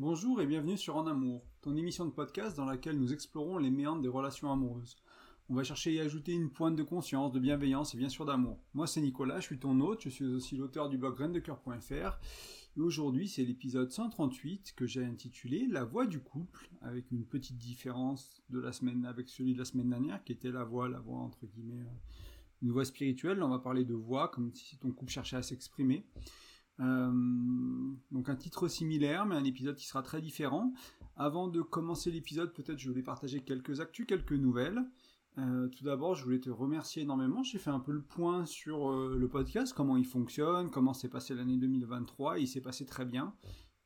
Bonjour et bienvenue sur En Amour, ton émission de podcast dans laquelle nous explorons les méandres des relations amoureuses. On va chercher à y ajouter une pointe de conscience, de bienveillance et bien sûr d'amour. Moi c'est Nicolas, je suis ton hôte, je suis aussi l'auteur du blog graindecoeur.fr et aujourd'hui c'est l'épisode 138 que j'ai intitulé La voix du couple avec une petite différence de la semaine avec celui de la semaine dernière qui était la voix, la voix entre guillemets, euh, une voix spirituelle. on va parler de voix comme si ton couple cherchait à s'exprimer. Euh, donc un titre similaire, mais un épisode qui sera très différent. Avant de commencer l'épisode, peut-être je voulais partager quelques actus, quelques nouvelles. Euh, tout d'abord, je voulais te remercier énormément. J'ai fait un peu le point sur euh, le podcast, comment il fonctionne, comment s'est passé l'année 2023. il s'est passé très bien.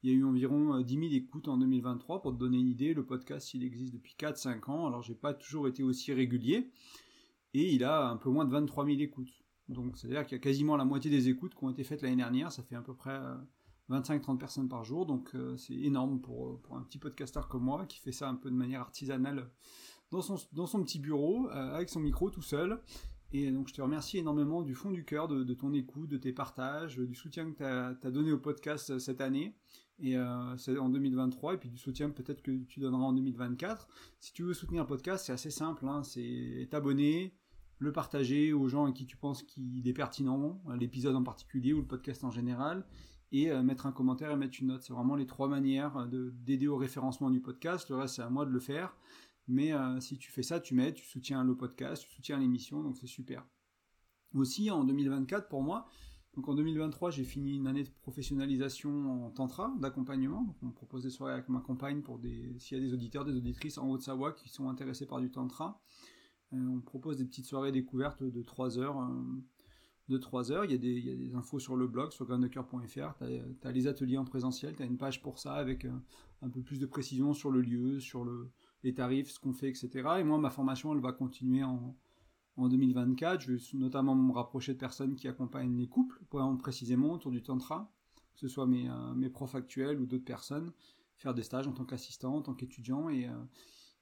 Il y a eu environ 10 000 écoutes en 2023. Pour te donner une idée, le podcast, il existe depuis 4-5 ans. Alors, j'ai pas toujours été aussi régulier. Et il a un peu moins de 23 000 écoutes. Donc c'est-à-dire qu'il y a quasiment la moitié des écoutes qui ont été faites l'année dernière, ça fait à peu près 25-30 euh, personnes par jour, donc euh, c'est énorme pour, euh, pour un petit podcasteur comme moi qui fait ça un peu de manière artisanale dans son, petit bureau, avec son micro tout seul. Et donc je te remercie énormément du fond du cœur de, ton écoute, de tes partages, du soutien que tu as, donné au podcast cette année, et en 2023, et puis du soutien peut-être que tu donneras en 2024. Si tu veux soutenir un podcast, c'est assez simple, hein, c'est t'abonner, le partager aux gens à qui tu penses qu'il est pertinent, l'épisode en particulier ou le podcast en général, et euh, mettre un commentaire et mettre une note. C'est vraiment les trois manières d'aider au référencement du podcast. Le reste, c'est à moi de le faire. Mais euh, si tu fais ça, tu m'aides, tu soutiens le podcast, tu soutiens l'émission, donc c'est super. Aussi, en 2024, pour moi, donc en 2023, j'ai fini une année de professionnalisation en tantra, d'accompagnement. On propose des soirées avec ma compagne pour des, s'il y a des auditeurs, des auditrices en Haute-Savoie qui sont intéressés par du tantra. Euh, on propose des petites soirées découvertes de 3 heures. Euh, de 3 heures. Il y, a des, infos sur le blog, sur graindecoeur.fr. Tu as, les ateliers en présentiel, tu as une page pour ça avec euh, un peu plus de précision sur le lieu, sur les tarifs, ce qu'on fait, etc. Et moi, ma formation, elle va continuer en, 2024. Je vais notamment me rapprocher de personnes qui accompagnent les couples, précisément autour du tantra, que ce soit mes, mes profs actuels ou d'autres personnes, faire des stages en tant qu'assistant, en tant qu'étudiant. Et,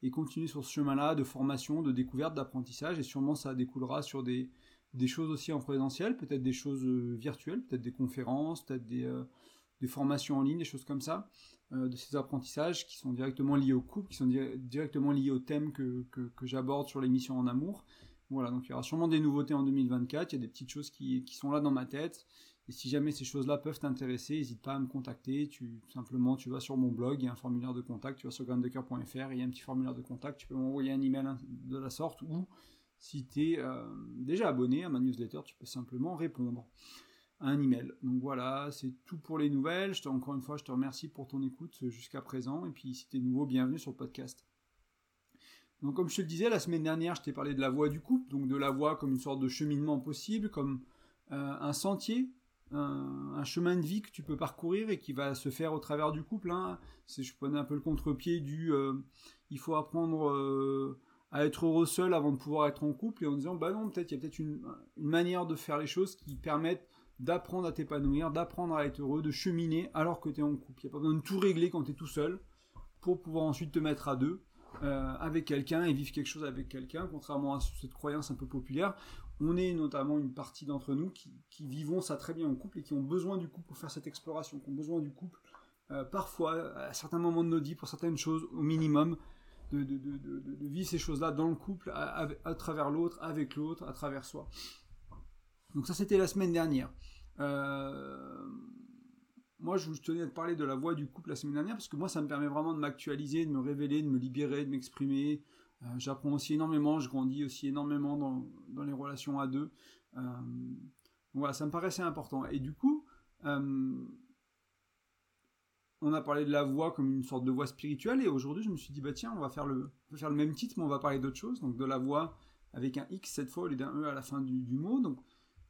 et continuer sur ce chemin-là de formation, de découverte, d'apprentissage, et sûrement ça découlera sur des, des choses aussi en présentiel, peut-être des choses euh, virtuelles, peut-être des conférences, peut-être des, euh, des, formations en ligne, des choses comme ça, euh, de ces apprentissages qui sont directement liés au couple, qui sont directement liés au thème que, que, que j'aborde sur l'émission En Amour. Voilà, donc il y aura sûrement des nouveautés en 2024, il y a des petites choses qui, qui sont là dans ma tête, et si jamais ces choses-là peuvent t'intéresser, n'hésite pas à me contacter. Tu, simplement, tu vas sur mon blog, il y a un formulaire de contact, tu vas sur grandecoeur.fr, il y a un petit formulaire de contact, tu peux m'envoyer un email de la sorte, ou si tu es euh, déjà abonné à ma newsletter, tu peux simplement répondre à un email. Donc voilà, c'est tout pour les nouvelles. Encore une fois, je te remercie pour ton écoute jusqu'à présent, et puis si tu es nouveau, bienvenue sur le podcast. Donc comme je te le disais, la semaine dernière, je t'ai parlé de la voie du couple, donc de la voie comme une sorte de cheminement possible, comme euh, un sentier un, chemin de vie que tu peux parcourir et qui va se faire au travers du couple. Hein. Je prenais un peu le contre-pied du euh, il faut apprendre euh, à être heureux seul avant de pouvoir être en couple et en disant bah non peut-être il y a peut-être une, une, manière de faire les choses qui permettent d'apprendre à t'épanouir, d'apprendre à être heureux, de cheminer alors que tu es en couple. Il n'y a pas besoin de tout régler quand tu es tout seul pour pouvoir ensuite te mettre à deux. Euh, avec quelqu'un et vivre quelque chose avec quelqu'un, contrairement à cette croyance un peu populaire. On est notamment une partie d'entre nous qui, vivons ça très bien en couple et qui ont besoin du couple pour faire cette exploration, qui ont besoin du couple euh, parfois, à certains moments de nos vies, pour certaines choses, au minimum, de, vivre ces choses-là dans le couple, à, à, travers l'autre, avec l'autre, à travers soi. Donc ça, c'était la semaine dernière. Euh, moi, je tenais à te parler de la voix du couple la semaine dernière parce que moi, ça me permet vraiment de m'actualiser, de me révéler, de me libérer, de m'exprimer. Euh, j'apprends aussi énormément, je grandis aussi énormément dans, dans les relations à deux. Euh, voilà, ça me paraissait important. Et du coup, euh, on a parlé de la voix comme une sorte de voix spirituelle et aujourd'hui, je me suis dit, bah tiens, on va faire le, on va faire le même titre, mais on va parler d'autre chose. Donc de la voix avec un X cette fois au lieu d'un E à la fin du, du mot. Donc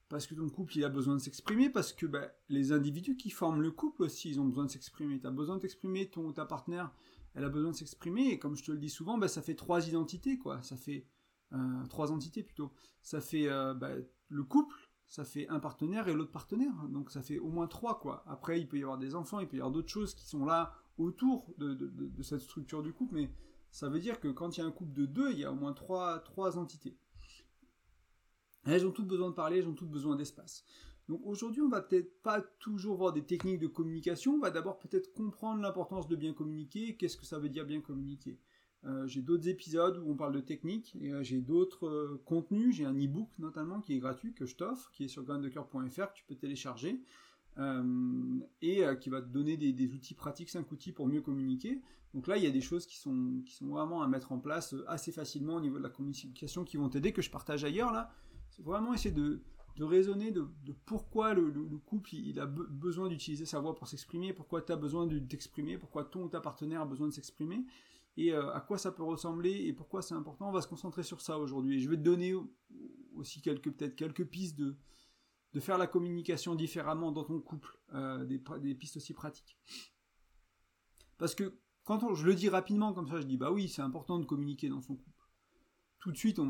parce que ton couple il a besoin de s'exprimer, parce que bah, les individus qui forment le couple aussi, ils ont besoin de s'exprimer. Tu as besoin de t'exprimer, ton ta partenaire, elle a besoin de s'exprimer, et comme je te le dis souvent, bah, ça fait trois identités, quoi. Ça fait euh, trois entités plutôt. Ça fait euh, bah, le couple, ça fait un partenaire et l'autre partenaire, donc ça fait au moins trois, quoi. Après, il peut y avoir des enfants, il peut y avoir d'autres choses qui sont là autour de, cette structure du couple, mais ça veut dire que quand il y a un couple de deux, il y a au moins trois, trois entités. Elles ont toutes besoin de parler, elles ont toutes besoin d'espace. Donc aujourd'hui, on va peut-être pas toujours voir des techniques de communication, on va d'abord peut-être comprendre l'importance de bien communiquer, qu'est-ce que ça veut dire bien communiquer? Euh, j'ai d'autres épisodes où on parle de technique, et euh, j'ai d'autres euh, contenus, j'ai un e-book notamment qui est gratuit, que je t'offre, qui est sur graindecoeur.fr, que tu peux télécharger, et qui va te donner des, outils pratiques, 5 outils pour mieux communiquer. Donc là, il y a des choses qui sont, qui sont vraiment à mettre en place assez facilement au niveau de la communication qui vont t'aider, que je partage ailleurs là. C'est vraiment essayer de, de raisonner de, pourquoi le, couple a besoin d'utiliser sa voix pour s'exprimer, pourquoi tu as besoin de t'exprimer, pourquoi ton ou ta partenaire a besoin de s'exprimer, et euh, à quoi ça peut ressembler, et pourquoi c'est important. On va se concentrer sur ça aujourd'hui. Et je vais te donner aussi quelques peut-être quelques pistes de, faire la communication différemment dans ton couple, euh, des, pistes aussi pratiques. Parce que quand je le dis rapidement comme ça, je dis bah oui, c'est important de communiquer dans son couple. Tout de suite,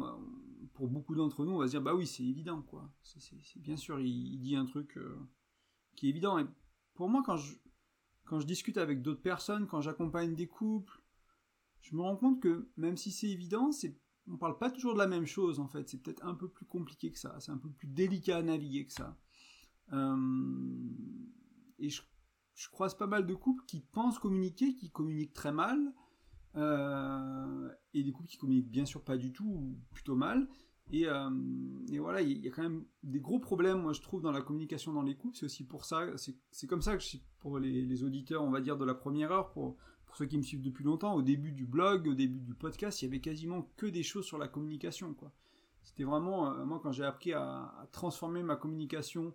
pour beaucoup d'entre nous, on va se dire bah oui, c'est évident quoi. C'est bien sûr, il, dit un truc euh, qui est évident. Et pour moi, quand je discute avec d'autres personnes, quand j'accompagne des couples, je me rends compte que même si c'est évident, c'est on parle pas toujours de la même chose en fait. C'est peut-être un peu plus compliqué que ça. C'est un peu plus délicat à naviguer que ça. Euh, et je, croise pas mal de couples qui pensent communiquer, qui communiquent très mal, et des couples qui communiquent bien sûr pas du tout, ou plutôt mal. Et, euh, voilà, il y a quand même des gros problèmes, moi je trouve, dans la communication dans les couples. C'est aussi pour ça, c'est comme ça que pour les, auditeurs, on va dire, de la première heure, pour, ceux qui me suivent depuis longtemps, au début du blog, au début du podcast, il y avait quasiment que des choses sur la communication. C'était vraiment, euh, moi quand j'ai appris à, à, transformer ma communication,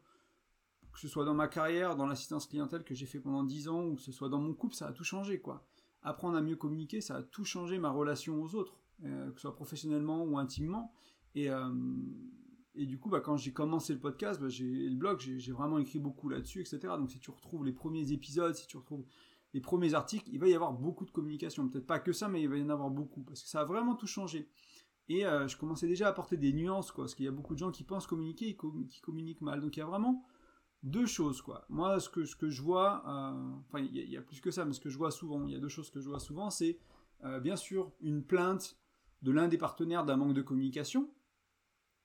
que ce soit dans ma carrière, dans l'assistance clientèle que j'ai fait pendant 10 ans, ou que ce soit dans mon couple, ça a tout changé, quoi apprendre à mieux communiquer, ça a tout changé ma relation aux autres, euh, que ce soit professionnellement ou intimement. Et, euh, du coup, bah, quand j'ai commencé le podcast, bah, le blog, j'ai vraiment écrit beaucoup là-dessus, etc. Donc si tu retrouves les premiers épisodes, si tu retrouves les premiers articles, il va y avoir beaucoup de communication. Peut-être pas que ça, mais il va y en avoir beaucoup, parce que ça a vraiment tout changé. Et euh, je commençais déjà à apporter des nuances, parce qu'il y a beaucoup de gens qui pensent communiquer qui communiquent mal. Donc il y a vraiment deux choses quoi. Moi, ce que, ce que je vois, euh, enfin il y, a plus que ça, mais ce que je vois souvent, il y a deux choses que je vois souvent, c'est euh, bien sûr une plainte de l'un des partenaires d'un manque de communication.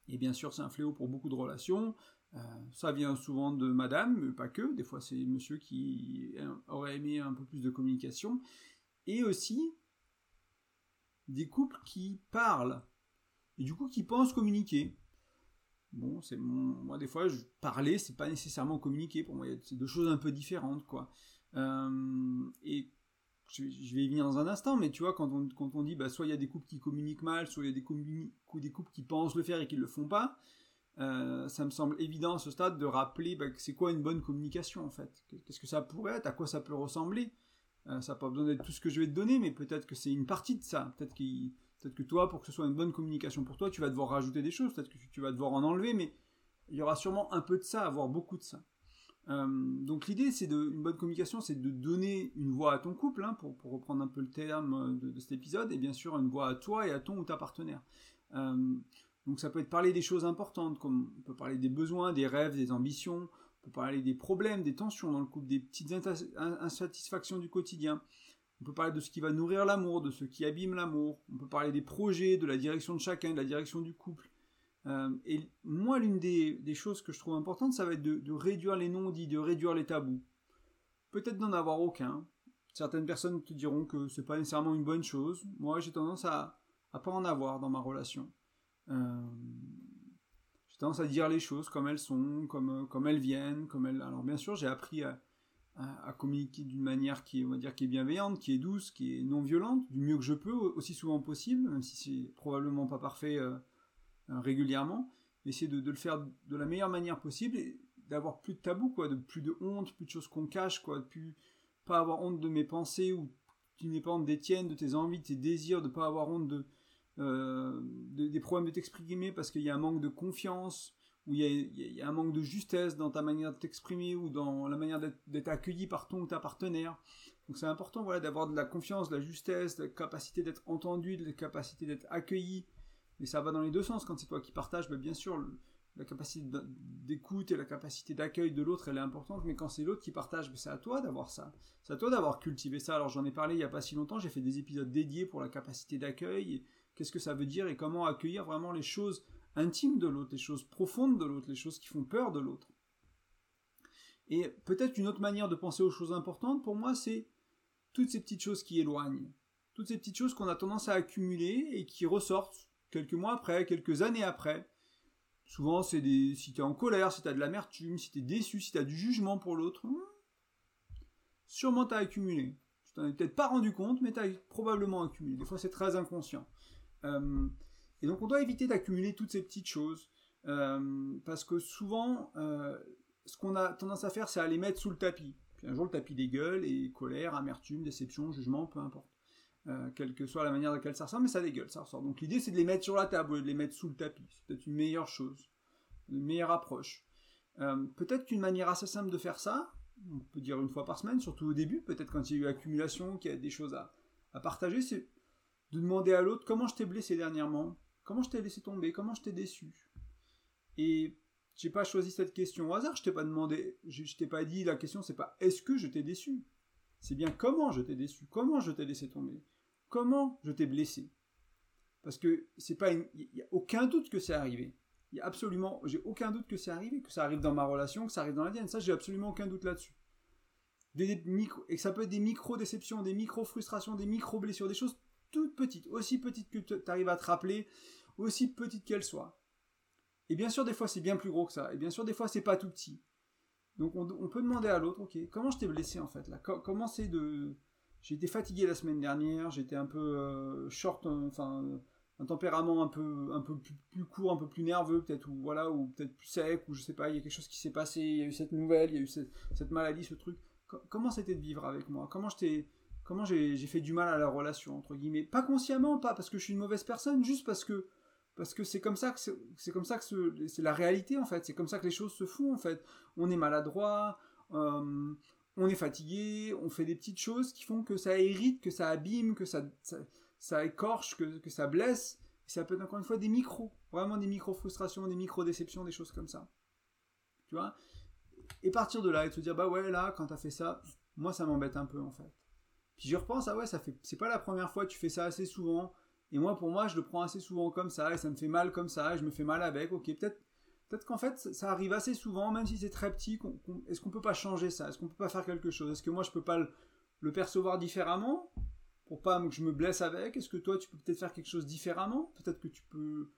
Et bien sûr, c'est un fléau pour beaucoup de relations. Euh, ça vient souvent de madame, mais pas que. Des fois, c'est monsieur qui aurait aimé un peu plus de communication. Et aussi des couples qui parlent et du coup qui pensent communiquer. Bon, c'est moi des fois je parler, c'est pas nécessairement communiquer. Pour moi, c'est deux choses un peu différentes, quoi. Euh, et je, vais y venir dans un instant, mais tu vois, quand on, quand on dit, bah, soit il y a des couples qui communiquent mal, soit il y a des, des couples qui pensent le faire et qui le font pas, euh, ça me semble évident à ce stade de rappeler bah, c'est quoi une bonne communication en fait. Qu'est-ce que ça pourrait être, à quoi ça peut ressembler. Euh, ça n'a pas besoin d'être tout ce que je vais te donner, mais peut-être que c'est une partie de ça. Peut-être qu'il Peut-être que toi, pour que ce soit une bonne communication pour toi, tu vas devoir rajouter des choses, peut-être que tu vas devoir en enlever, mais il y aura sûrement un peu de ça, avoir beaucoup de ça. Euh, donc l'idée, c'est de une bonne communication, c'est de donner une voix à ton couple, hein, pour, reprendre un peu le terme de, cet épisode, et bien sûr une voix à toi et à ton ou ta partenaire. Euh, donc ça peut être parler des choses importantes, comme on peut parler des besoins, des rêves, des ambitions, on peut parler des problèmes, des tensions dans le couple, des petites insatisfactions du quotidien. On peut parler de ce qui va nourrir l'amour, de ce qui abîme l'amour. On peut parler des projets, de la direction de chacun, de la direction du couple. Euh, et moi, l'une des, choses que je trouve importantes, ça va être de, réduire les non-dits, de réduire les tabous. Peut-être d'en avoir aucun. Certaines personnes te diront que c'est pas nécessairement une bonne chose. Moi, j'ai tendance à, à pas en avoir dans ma relation. Euh, j'ai tendance à dire les choses comme elles sont, comme, comme elles viennent, comme elles. Alors bien sûr, j'ai appris à, à, communiquer d'une manière qui est, on va dire, qui est bienveillante, qui est douce, qui est non violente, du mieux que je peux, aussi souvent possible, même si c'est probablement pas parfait euh, euh, régulièrement, essayer de, le faire de la meilleure manière possible et d'avoir plus de tabou, quoi, de plus de honte, plus de choses qu'on cache, quoi, de plus pas avoir honte de mes pensées ou tu n'es pas honte des tiennes, de tes envies, de tes désirs, de pas avoir honte de, euh, des problèmes de t'exprimer parce qu'il y a un manque de confiance, où il y, a, un manque de justesse dans ta manière de t'exprimer ou dans la manière d'être accueilli par ton ou ta partenaire. Donc c'est important voilà, d'avoir de la confiance, de la justesse, de la capacité d'être entendu, de la capacité d'être accueilli. Et ça va dans les deux sens. Quand c'est toi qui partages, bien sûr, la capacité d'écoute et la capacité d'accueil de l'autre, elle est importante. Mais quand c'est l'autre qui partage, c'est à toi d'avoir ça. C'est à toi d'avoir cultivé ça. Alors j'en ai parlé il n'y a pas si longtemps. J'ai fait des épisodes dédiés pour la capacité d'accueil. Qu'est-ce que ça veut dire et comment accueillir vraiment les choses intimes de l'autre, les choses profondes de l'autre, les choses qui font peur de l'autre. Et peut-être une autre manière de penser aux choses importantes, pour moi, c'est toutes ces petites choses qui éloignent. Toutes ces petites choses qu'on a tendance à accumuler et qui ressortent quelques mois après, quelques années après. Souvent, c'est des, si t'es en colère, si t'as de l'amertume, si t'es déçu, si t'as du jugement pour l'autre, hmm, sûrement t'as accumulé. Tu t'en es peut-être pas rendu compte, mais t'as probablement accumulé. Des fois, c'est très inconscient. Euh, et donc, on doit éviter d'accumuler toutes ces petites choses. Euh, parce que souvent, euh, ce qu'on a tendance à faire, c'est à les mettre sous le tapis. Puis un jour, le tapis dégueule, et colère, amertume, déception, jugement, peu importe. quelle que soit la manière dans laquelle ça ressort, mais ça dégueule, ça ressort. Donc l'idée, c'est de les mettre sur la table, de les mettre sous le tapis. C'est peut-être une meilleure chose, une meilleure approche. peut-être qu'une manière assez simple de faire ça, on peut dire une fois par semaine, surtout au début, peut-être quand il y a eu accumulation, qu'il y a des choses à, à partager, c'est de demander à l'autre comment je t'ai blessé dernièrement, comment je t'ai laissé tomber, comment je t'ai déçu? Et j'ai pas choisi cette question au hasard, je t'ai pas demandé, je, t'ai pas dit la question c'est pas est-ce que je t'ai déçu, c'est bien comment je t'ai déçu, comment je t'ai laissé tomber, comment je t'ai blessé? Parce que c'est pas, il n'y a aucun doute que c'est arrivé. Il y a absolument, j'ai aucun doute que c'est arrivé, que ça arrive dans ma relation, que ça arrive dans la tienne. Ça, j'ai absolument aucun doute là-dessus. Des, et que ça peut être des micro-déceptions, des micro-frustrations, des micro-blessures, des choses toutes petites, aussi petites que tu arrives à te rappeler, aussi petites qu'elles soient. Et bien sûr, des fois, c'est bien plus gros que ça. Et bien sûr, des fois, c'est pas tout petit. Donc, on, peut demander à l'autre, ok, comment je t'ai blessé en fait là? Comment c'est de. Été fatigué la semaine dernière, j'étais un peu euh, short, euh, enfin, un tempérament un peu, un peu plus, court, un peu plus nerveux, peut-être, ou voilà, ou peut-être plus sec, ou je sais pas, il y a quelque chose qui s'est passé, il y a eu cette nouvelle, il y a eu cette, maladie, ce truc. comment c'était de vivre avec moi? Comment je comment j'ai fait du mal à la relation entre guillemets Pas consciemment, pas parce que je suis une mauvaise personne, juste parce que parce que c'est comme ça que c'est comme ça que c'est la réalité en fait. C'est comme ça que les choses se font en fait. On est maladroit. Euh, on est fatigué, on fait des petites choses qui font que ça hérite, que ça abîme, que ça, ça écorche, que, ça blesse. Et ça peut être encore une fois des micros, vraiment des micro-frustrations, des micro-déceptions, des choses comme ça. Tu vois? Et partir de là et te dire, bah ouais, là, quand t'as fait ça, moi ça m'embête un peu en fait. Puis je repense, ah ouais, ça fait, c'est pas la première fois, tu fais ça assez souvent. Et moi, pour moi, je le prends assez souvent comme ça, et ça me fait mal comme ça, et je me fais mal avec. Ok, peut-être, peut-être qu'en fait, ça arrive assez souvent, même si c'est très petit. est-ce qu'on peut pas changer ça? Est-ce qu'on peut pas faire quelque chose? Est-ce que moi, je peux pas le percevoir différemment? Pour pas que je me blesse avec Est-ce que toi, tu peux peut-être faire quelque chose différemment? Peut-être que tu peux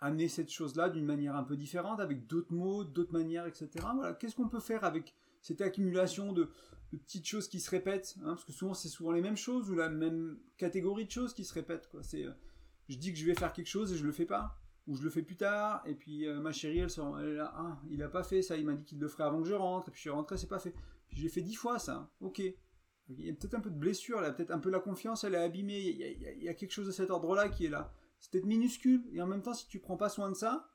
amener cette chose-là d'une manière un peu différente, avec d'autres mots, d'autres manières, etc. Voilà, qu'est-ce qu'on peut faire avec cette accumulation de, petites choses qui se répètent hein Parce que souvent, c'est souvent les mêmes choses ou la même catégorie de choses qui se répètent. Quoi. C'est, euh, je dis que je vais faire quelque chose et je le fais pas, ou je le fais plus tard, et puis euh, ma chérie, elle, sort, ah, il a pas fait ça, il m'a dit qu'il le ferait avant que je rentre, et puis je suis rentré, c'est pas fait. Puis j'ai fait dix fois ça, ok. Il y a peut-être un peu de blessure là, peut-être un peu la confiance, elle est abîmée. Il y, a, quelque chose de cet ordre-là qui est là. C'est peut-être minuscule, et en même temps, si tu prends pas soin de ça,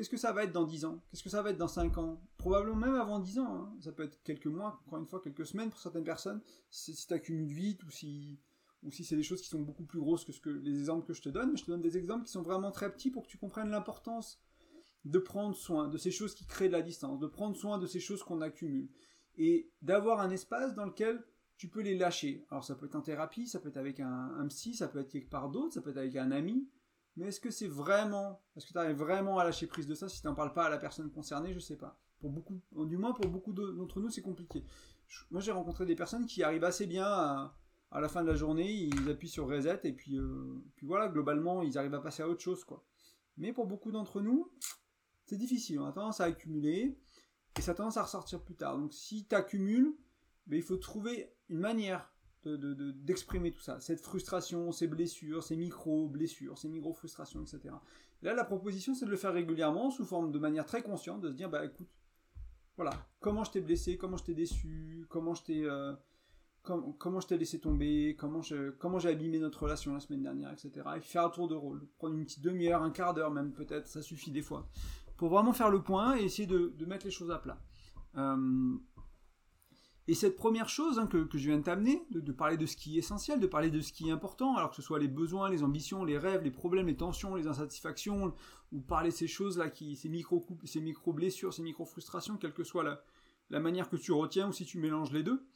qu'est-ce que ça va être dans 10 ans? Qu'est-ce que ça va être dans 5 ans? Probablement même avant 10 ans. Hein. Ça peut être quelques mois, encore une fois, quelques semaines pour certaines personnes, si, tu accumules vite ou si, ou si c'est des choses qui sont beaucoup plus grosses que les exemples que je te donne. Mais je te donne des exemples qui sont vraiment très petits pour que tu comprennes l'importance de prendre soin de ces choses qui créent de la distance, de prendre soin de ces choses qu'on accumule, et d'avoir un espace dans lequel tu peux les lâcher. Alors ça peut être en thérapie, ça peut être avec un, psy, ça peut être quelque part d'autre, ça peut être avec un ami. Mais est-ce que c'est vraiment, est-ce que tu arrives vraiment à lâcher prise de ça si tu n'en parles pas à la personne concernée? Je sais pas. Pour beaucoup, du moins pour beaucoup d'entre nous, c'est compliqué. moi, j'ai rencontré des personnes qui arrivent assez bien à, la fin de la journée, ils appuient sur reset et puis, euh, puis voilà, globalement, ils arrivent à passer à autre chose, quoi. Mais pour beaucoup d'entre nous, c'est difficile. On a tendance à accumuler et ça a tendance à ressortir plus tard. Donc, si tu accumules, ben, il faut trouver une manière d'exprimer tout ça, cette frustration, ces blessures, ces micro-blessures, ces micro-frustrations, etc. Là, la proposition, c'est de le faire régulièrement, sous forme de manière très consciente, de se dire, bah écoute, voilà, comment je t'ai blessé, comment je t'ai déçu, comment je t'ai... Euh, comment je t'ai laissé tomber, comment je, comment j'ai abîmé notre relation la semaine dernière, etc. Et faire un tour de rôle, prendre une petite demi-heure, un quart d'heure même peut-être, ça suffit des fois, pour vraiment faire le point et essayer de, mettre les choses à plat. Euh, et cette première chose hein, que, je viens de t'amener, de, parler de ce qui est essentiel, de parler de ce qui est important, alors que ce soit les besoins, les ambitions, les rêves, les problèmes, les tensions, les insatisfactions, ou parler de ces choses-là, qui, ces micro ces micro blessures, ces micro frustrations, quelle que soit la, manière que tu retiens ou si tu mélanges les deux.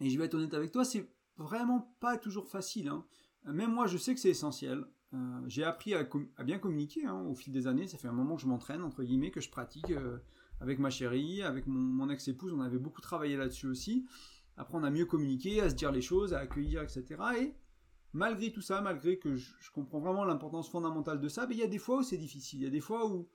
Et je vais être honnête avec toi, c'est vraiment pas toujours facile. Hein. Même moi, je sais que c'est essentiel. Euh, j'ai appris à, bien communiquer hein, au fil des années. Ça fait un moment que je m'entraîne, entre guillemets, que je pratique. Euh, avec ma chérie, avec mon, ex-épouse, on avait beaucoup travaillé là-dessus aussi. Après, on a mieux communiqué, à se dire les choses, à accueillir, etc. Et malgré tout ça, malgré que je, comprends vraiment l'importance fondamentale de ça, mais il y a des fois où c'est difficile. Il y a des fois où,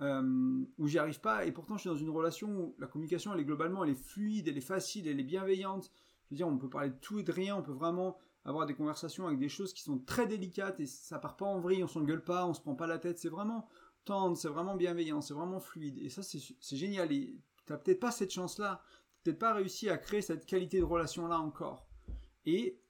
euh, où j'y arrive pas. Et pourtant, je suis dans une relation où la communication, elle est globalement, elle est fluide, elle est facile, elle est bienveillante. Je veux dire, on peut parler de tout et de rien, on peut vraiment avoir des conversations avec des choses qui sont très délicates et ça part pas en vrille, on s'engueule pas, on se prend pas la tête. C'est vraiment tendre, c'est vraiment bienveillant, c'est vraiment fluide. Et ça, c'est génial. Et t'as peut-être pas cette chance-là, peut-être pas réussi à créer cette qualité de relation-là encore. Et,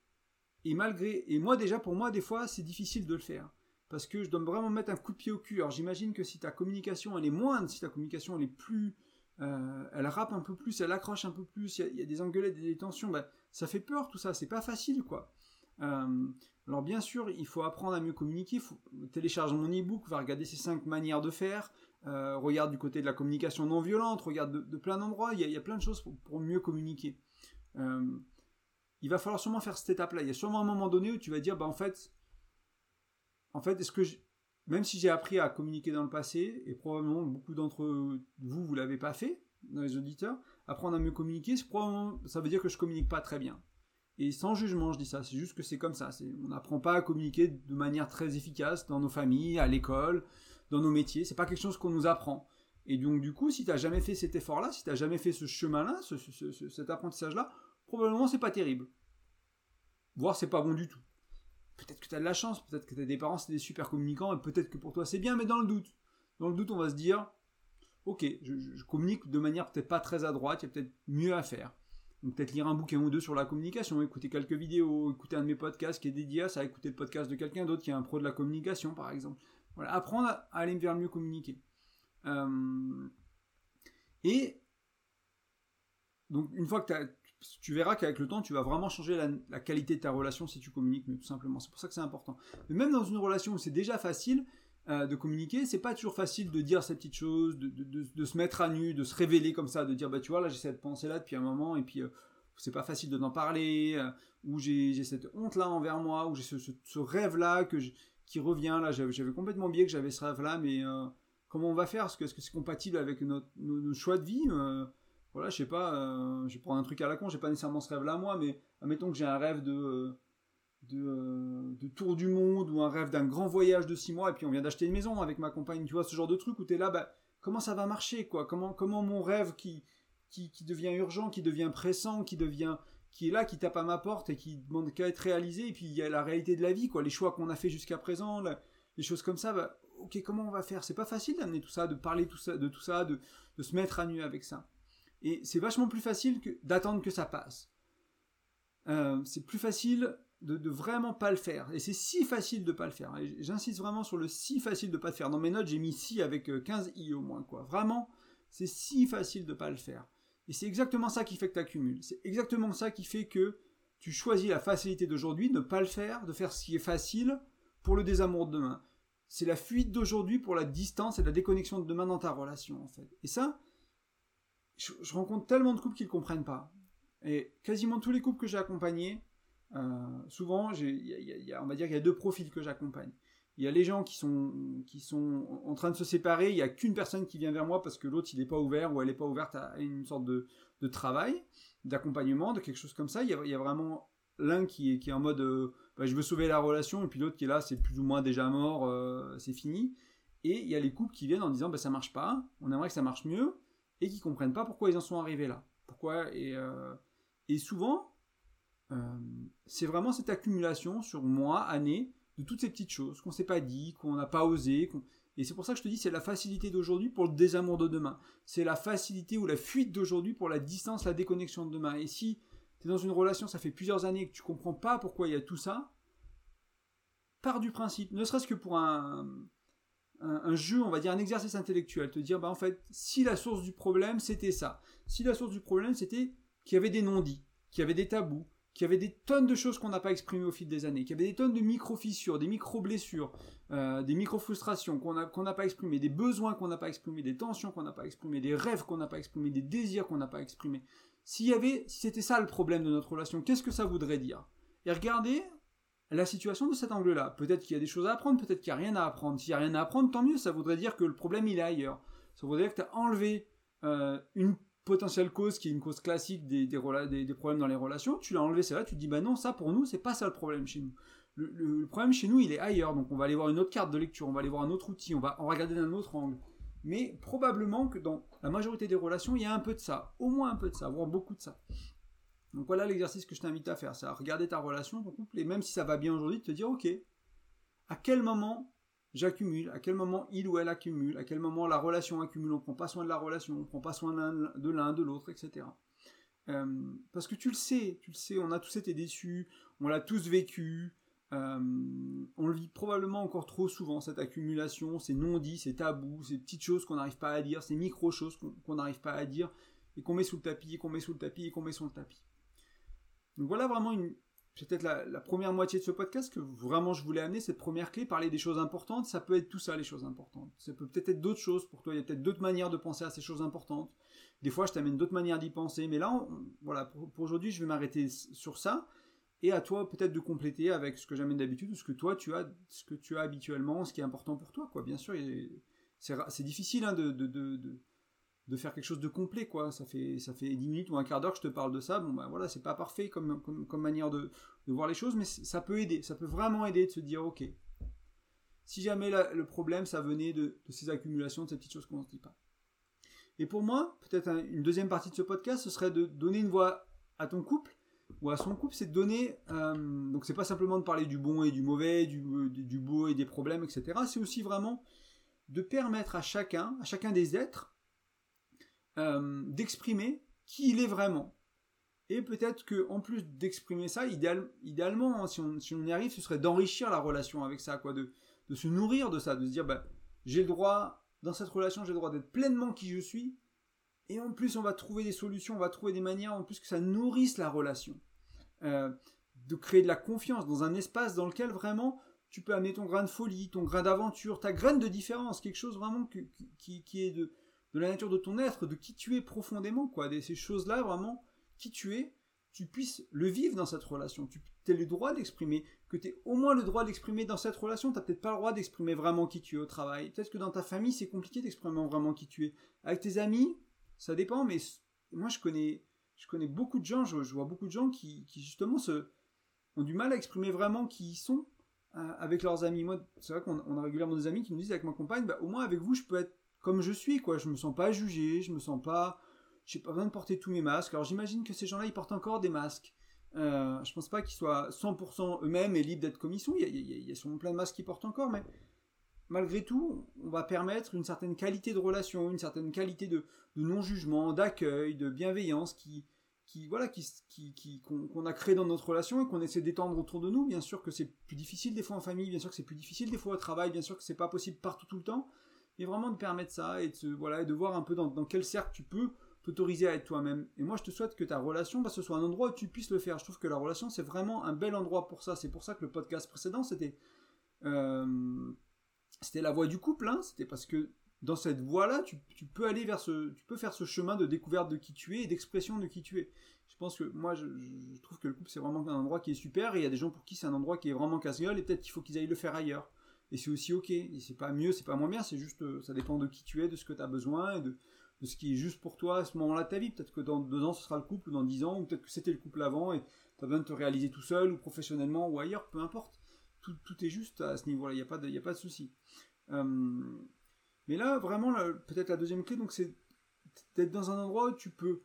et malgré, et moi déjà, pour moi, des fois, c'est difficile de le faire. Parce que je dois vraiment mettre un coup de pied au cul. Alors j'imagine que si ta communication, elle est moindre, si ta communication, elle est plus, euh, elle rappe un peu plus, elle accroche un peu plus, il y, a des engueulades, des tensions, bah, ça fait peur tout ça, c'est pas facile quoi. Euh, alors bien sûr, il faut apprendre à mieux communiquer. Faut télécharge mon e-book, va regarder ces cinq manières de faire. Euh, regarde du côté de la communication non violente, regarde de, plein d'endroits. Il, y, a plein de choses pour, mieux communiquer. Euh, il va falloir sûrement faire cette étape-là. Il y a sûrement un moment donné où tu vas dire, bah en fait, en fait, est-ce que même si j'ai appris à communiquer dans le passé, et probablement beaucoup d'entre vous, vous l'avez pas fait, dans les auditeurs, apprendre à mieux communiquer, ça veut dire que je communique pas très bien. Et sans jugement, je dis ça, c'est juste que c'est comme ça. On n'apprend pas à communiquer de manière très efficace dans nos familles, à l'école, dans nos métiers. C'est pas quelque chose qu'on nous apprend. Et donc, du coup, si tu n'as jamais fait cet effort-là, si tu n'as jamais fait ce chemin-là, cet apprentissage-là, probablement c'est pas terrible. Voire c'est pas bon du tout. Peut-être que tu as de la chance, peut-être que tu as des parents, c'est des super communicants, et peut-être que pour toi c'est bien, mais dans le doute. Dans le doute, on va se dire, ok, je, je communique de manière peut-être pas très à droite, il y a peut-être mieux à faire. Peut-être lire un bouquin ou deux sur la communication, écouter quelques vidéos, écouter un de mes podcasts qui est dédié à ça, écouter le podcast de quelqu'un d'autre qui est un pro de la communication par exemple. Voilà, apprendre à aller vers mieux communiquer. Euh, et donc une fois que tu verras qu'avec le temps, tu vas vraiment changer la, qualité de ta relation si tu communiques mieux, tout simplement. C'est pour ça que c'est important. Mais même dans une relation où c'est déjà facile euh, de communiquer, c'est pas toujours facile de dire ces petites choses, de, de, de, se mettre à nu, de se révéler comme ça, de dire bah tu vois là j'ai cette pensée là depuis un moment et puis euh, c'est pas facile de n'en parler, euh, ou j'ai cette honte là envers moi, ou j'ai ce, ce, rêve là que qui revient là, j'avais complètement oublié que j'avais ce rêve là, mais comment on va faire? Est-ce que c'est -ce compatible avec notre, nos, choix de vie voilà, je sais pas, je vais prendre un truc à la con, j'ai pas nécessairement ce rêve-là moi, mais admettons que j'ai un rêve de, de, de, tour du monde ou un rêve d'un grand voyage de six mois et puis on vient d'acheter une maison avec ma compagne, tu vois, ce genre de truc où tu es là, bah, comment ça va marcher, quoi? Comment, comment mon rêve qui, qui, devient urgent, qui devient pressant, qui devient qui est là, qui tape à ma porte et qui demande qu'à être réalisé, et puis il y a la réalité de la vie, quoi, les choix qu'on a fait jusqu'à présent, les choses comme ça, bah, ok, comment on va faire? C'est pas facile d'amener tout ça, de parler tout ça, de tout ça, de, de se mettre à nu avec ça. Et c'est vachement plus facile d'attendre que ça passe. Euh, c'est plus facile de, vraiment pas le faire. Et c'est si facile de pas le faire. J'insiste vraiment sur le si facile de pas le faire. Dans mes notes, j'ai mis si avec 15 euh, i au moins. Quoi. Vraiment, c'est si facile de pas le faire. Et c'est exactement ça qui fait que tu accumules. C'est exactement ça qui fait que tu choisis la facilité d'aujourd'hui, ne pas le faire, de faire ce qui est facile pour le désamour de demain. C'est la fuite d'aujourd'hui pour la distance et la déconnexion de demain dans ta relation, en fait. Et ça, je, rencontre tellement de couples qui ne comprennent pas. Et quasiment tous les couples que j'ai accompagnés, souvent, y a, on va dire qu'il y a deux profils que j'accompagne. Il y a les gens qui sont, en train de se séparer, il n'y a qu'une personne qui vient vers moi parce que l'autre il n'est pas ouvert ou elle n'est pas ouverte à une sorte de, travail, d'accompagnement, de quelque chose comme ça. Il y a, vraiment l'un qui est, en mode euh, bah, je veux sauver la relation et puis l'autre qui est là c'est plus ou moins déjà mort, euh, c'est fini. Et il y a les couples qui viennent en disant bah, ça marche pas, on aimerait que ça marche mieux et qui comprennent pas pourquoi ils en sont arrivés là. Pourquoi et, euh, souvent, euh, c'est vraiment cette accumulation sur mois, années, de toutes ces petites choses qu'on s'est pas dit, qu'on n'a pas osé. Et c'est pour ça que je te dis, c'est la facilité d'aujourd'hui pour le désamour de demain. C'est la facilité ou la fuite d'aujourd'hui pour la distance, la déconnexion de demain. Et si tu es dans une relation, ça fait plusieurs années que tu comprends pas pourquoi il y a tout ça, pars du principe, ne serait-ce que pour un, un, jeu, on va dire un exercice intellectuel, te dire, bah en fait, si la source du problème c'était ça, si la source du problème c'était qu'il y avait des non-dits, qu'il y avait des tabous, qu'il y avait des tonnes de choses qu'on n'a pas exprimées au fil des années, qu'il y avait des tonnes de micro-fissures, des micro-blessures, euh, des micro-frustrations qu'on n'a pas exprimées, des besoins qu'on n'a pas exprimés, des tensions qu'on n'a pas exprimées, des rêves qu'on n'a pas exprimés, des désirs qu'on n'a pas exprimés. S'il y avait, si c'était ça le problème de notre relation, qu'est-ce que ça voudrait dire? Et regardez la situation de cet angle-là. Peut-être qu'il y a des choses à apprendre, peut-être qu'il n'y a rien à apprendre. S'il n'y a rien à apprendre, tant mieux, ça voudrait dire que le problème il est ailleurs. Ça voudrait dire que tu as enlevé euh, une potentielle cause qui est une cause classique des, des, problèmes dans les relations, tu l'as enlevé celle-là, tu te dis bah non, ça pour nous, c'est pas ça le problème chez nous. Le, problème chez nous, il est ailleurs, donc on va aller voir une autre carte de lecture, on va aller voir un autre outil, on va en regarder d'un autre angle. Mais probablement que dans la majorité des relations, il y a un peu de ça, au moins un peu de ça, voire beaucoup de ça. Donc voilà l'exercice que je t'invite à faire, c'est à regarder ta relation, ton couple, et même si ça va bien aujourd'hui, te dire ok, à quel moment j'accumule, à quel moment il ou elle accumule, à quel moment la relation accumule, on prend pas soin de la relation, on prend pas soin de l'un, de l'autre, etc. Euh, parce que tu le sais, tu le sais, on a tous été déçus, on l'a tous vécu, euh, on le vit probablement encore trop souvent, cette accumulation, ces non-dits, ces tabous, ces petites choses qu'on n'arrive pas à dire, ces micro-choses qu'on n'arrive pas à dire, et qu'on met sous le tapis, et qu'on met sous le tapis, et qu'on met sous le tapis. Donc voilà vraiment une, peut-être la, première moitié de ce podcast que vraiment je voulais amener, cette première clé, parler des choses importantes, ça peut être tout ça les choses importantes. Ça peut peut-être être, d'autres choses pour toi, il y a peut-être d'autres manières de penser à ces choses importantes. Des fois je t'amène d'autres manières d'y penser, mais là, voilà, pour, aujourd'hui je vais m'arrêter sur ça, et à toi peut-être de compléter avec ce que j'amène d'habitude, ou ce que toi tu as, ce que tu as habituellement, ce qui est important pour toi, quoi. Bien sûr, c'est difficile hein, de faire quelque chose de complet, quoi. Ça fait, ça fait 10 minutes ou un quart d'heure que je te parle de ça. Bon, ben voilà, c'est pas parfait comme, comme, manière de, voir les choses, mais ça peut aider. Ça peut vraiment aider de se dire, ok, si jamais le problème, ça venait de, ces accumulations, de ces petites choses qu'on ne dit pas. Et pour moi, peut-être une deuxième partie de ce podcast, ce serait de donner une voix à ton couple ou à son couple, c'est de donner. Euh, donc, c'est pas simplement de parler du bon et du mauvais, du, du beau et des problèmes, etc. C'est aussi vraiment de permettre à chacun, à chacun des êtres, euh, d'exprimer qui il est vraiment. Et peut-être que en plus d'exprimer ça, idéalement, hein, si, on, si, on, y arrive, ce serait d'enrichir la relation avec ça, quoi, de, de se nourrir de ça, de se dire, bah, j'ai le droit, dans cette relation, j'ai le droit d'être pleinement qui je suis, et en plus, on va trouver des solutions, on va trouver des manières, en plus que ça nourrisse la relation. Euh, de créer de la confiance dans un espace dans lequel vraiment tu peux amener ton grain de folie, ton grain d'aventure, ta graine de différence, quelque chose vraiment qui, qui est de, de la nature de ton être, de qui tu es profondément, quoi, de ces choses-là, vraiment, qui tu es, tu puisses le vivre dans cette relation. Tu as le droit d'exprimer, que tu aies au moins le droit d'exprimer dans cette relation. Tu n'as peut-être pas le droit d'exprimer vraiment qui tu es au travail. Peut-être que dans ta famille, c'est compliqué d'exprimer vraiment qui tu es. Avec tes amis, ça dépend, mais moi, je connais, je connais beaucoup de gens, je, vois beaucoup de gens qui, justement se, ont du mal à exprimer vraiment qui ils sont euh, avec leurs amis. Moi, c'est vrai qu'on a régulièrement des amis qui nous disent avec ma compagne, bah, au moins avec vous, je peux être comme je suis, quoi. Je me sens pas jugé, je me sens pas. J'ai pas besoin de porter tous mes masques. Alors j'imagine que ces gens-là, ils portent encore des masques. Euh, je pense pas qu'ils soient 100% eux-mêmes et libres d'être comme ils sont. Il y, a, sûrement plein de masques qui portent encore, mais malgré tout, on va permettre une certaine qualité de relation, une certaine qualité de, non-jugement, d'accueil, de bienveillance qui, qui voilà, qui, qui, qu'on, a créé dans notre relation et qu'on essaie d'étendre autour de nous. Bien sûr que c'est plus difficile des fois en famille, bien sûr que c'est plus difficile des fois au travail, bien sûr que c'est pas possible partout tout le temps et vraiment de permettre ça et de, voilà, de voir un peu dans, quel cercle tu peux t'autoriser à être toi-même. Et moi, je te souhaite que ta relation, bah, ce soit un endroit où tu puisses le faire. Je trouve que la relation, c'est vraiment un bel endroit pour ça. C'est pour ça que le podcast précédent, c'était euh, la voie du couple. Hein. C'était parce que dans cette voie-là, tu, peux aller vers ce, tu peux faire ce chemin de découverte de qui tu es et d'expression de qui tu es. Je pense que moi, je, trouve que le couple, c'est vraiment un endroit qui est super. Et il y a des gens pour qui c'est un endroit qui est vraiment casse-gueule et peut-être qu'il faut qu'ils aillent le faire ailleurs et c'est aussi ok. Et c'est pas mieux, c'est pas moins bien, c'est juste, euh, ça dépend de qui tu es, de ce que tu as besoin, et de, ce qui est juste pour toi à ce moment-là de ta vie. Peut-être que dans deux ans, ce sera le couple, ou dans dix ans, ou peut-être que c'était le couple avant, et tu as besoin de te réaliser tout seul, ou professionnellement, ou ailleurs, peu importe. Tout, est juste à ce niveau-là, il n'y a pas de, de souci. Euh, mais là, vraiment, peut-être la deuxième clé, donc c'est d'être dans un endroit où tu peux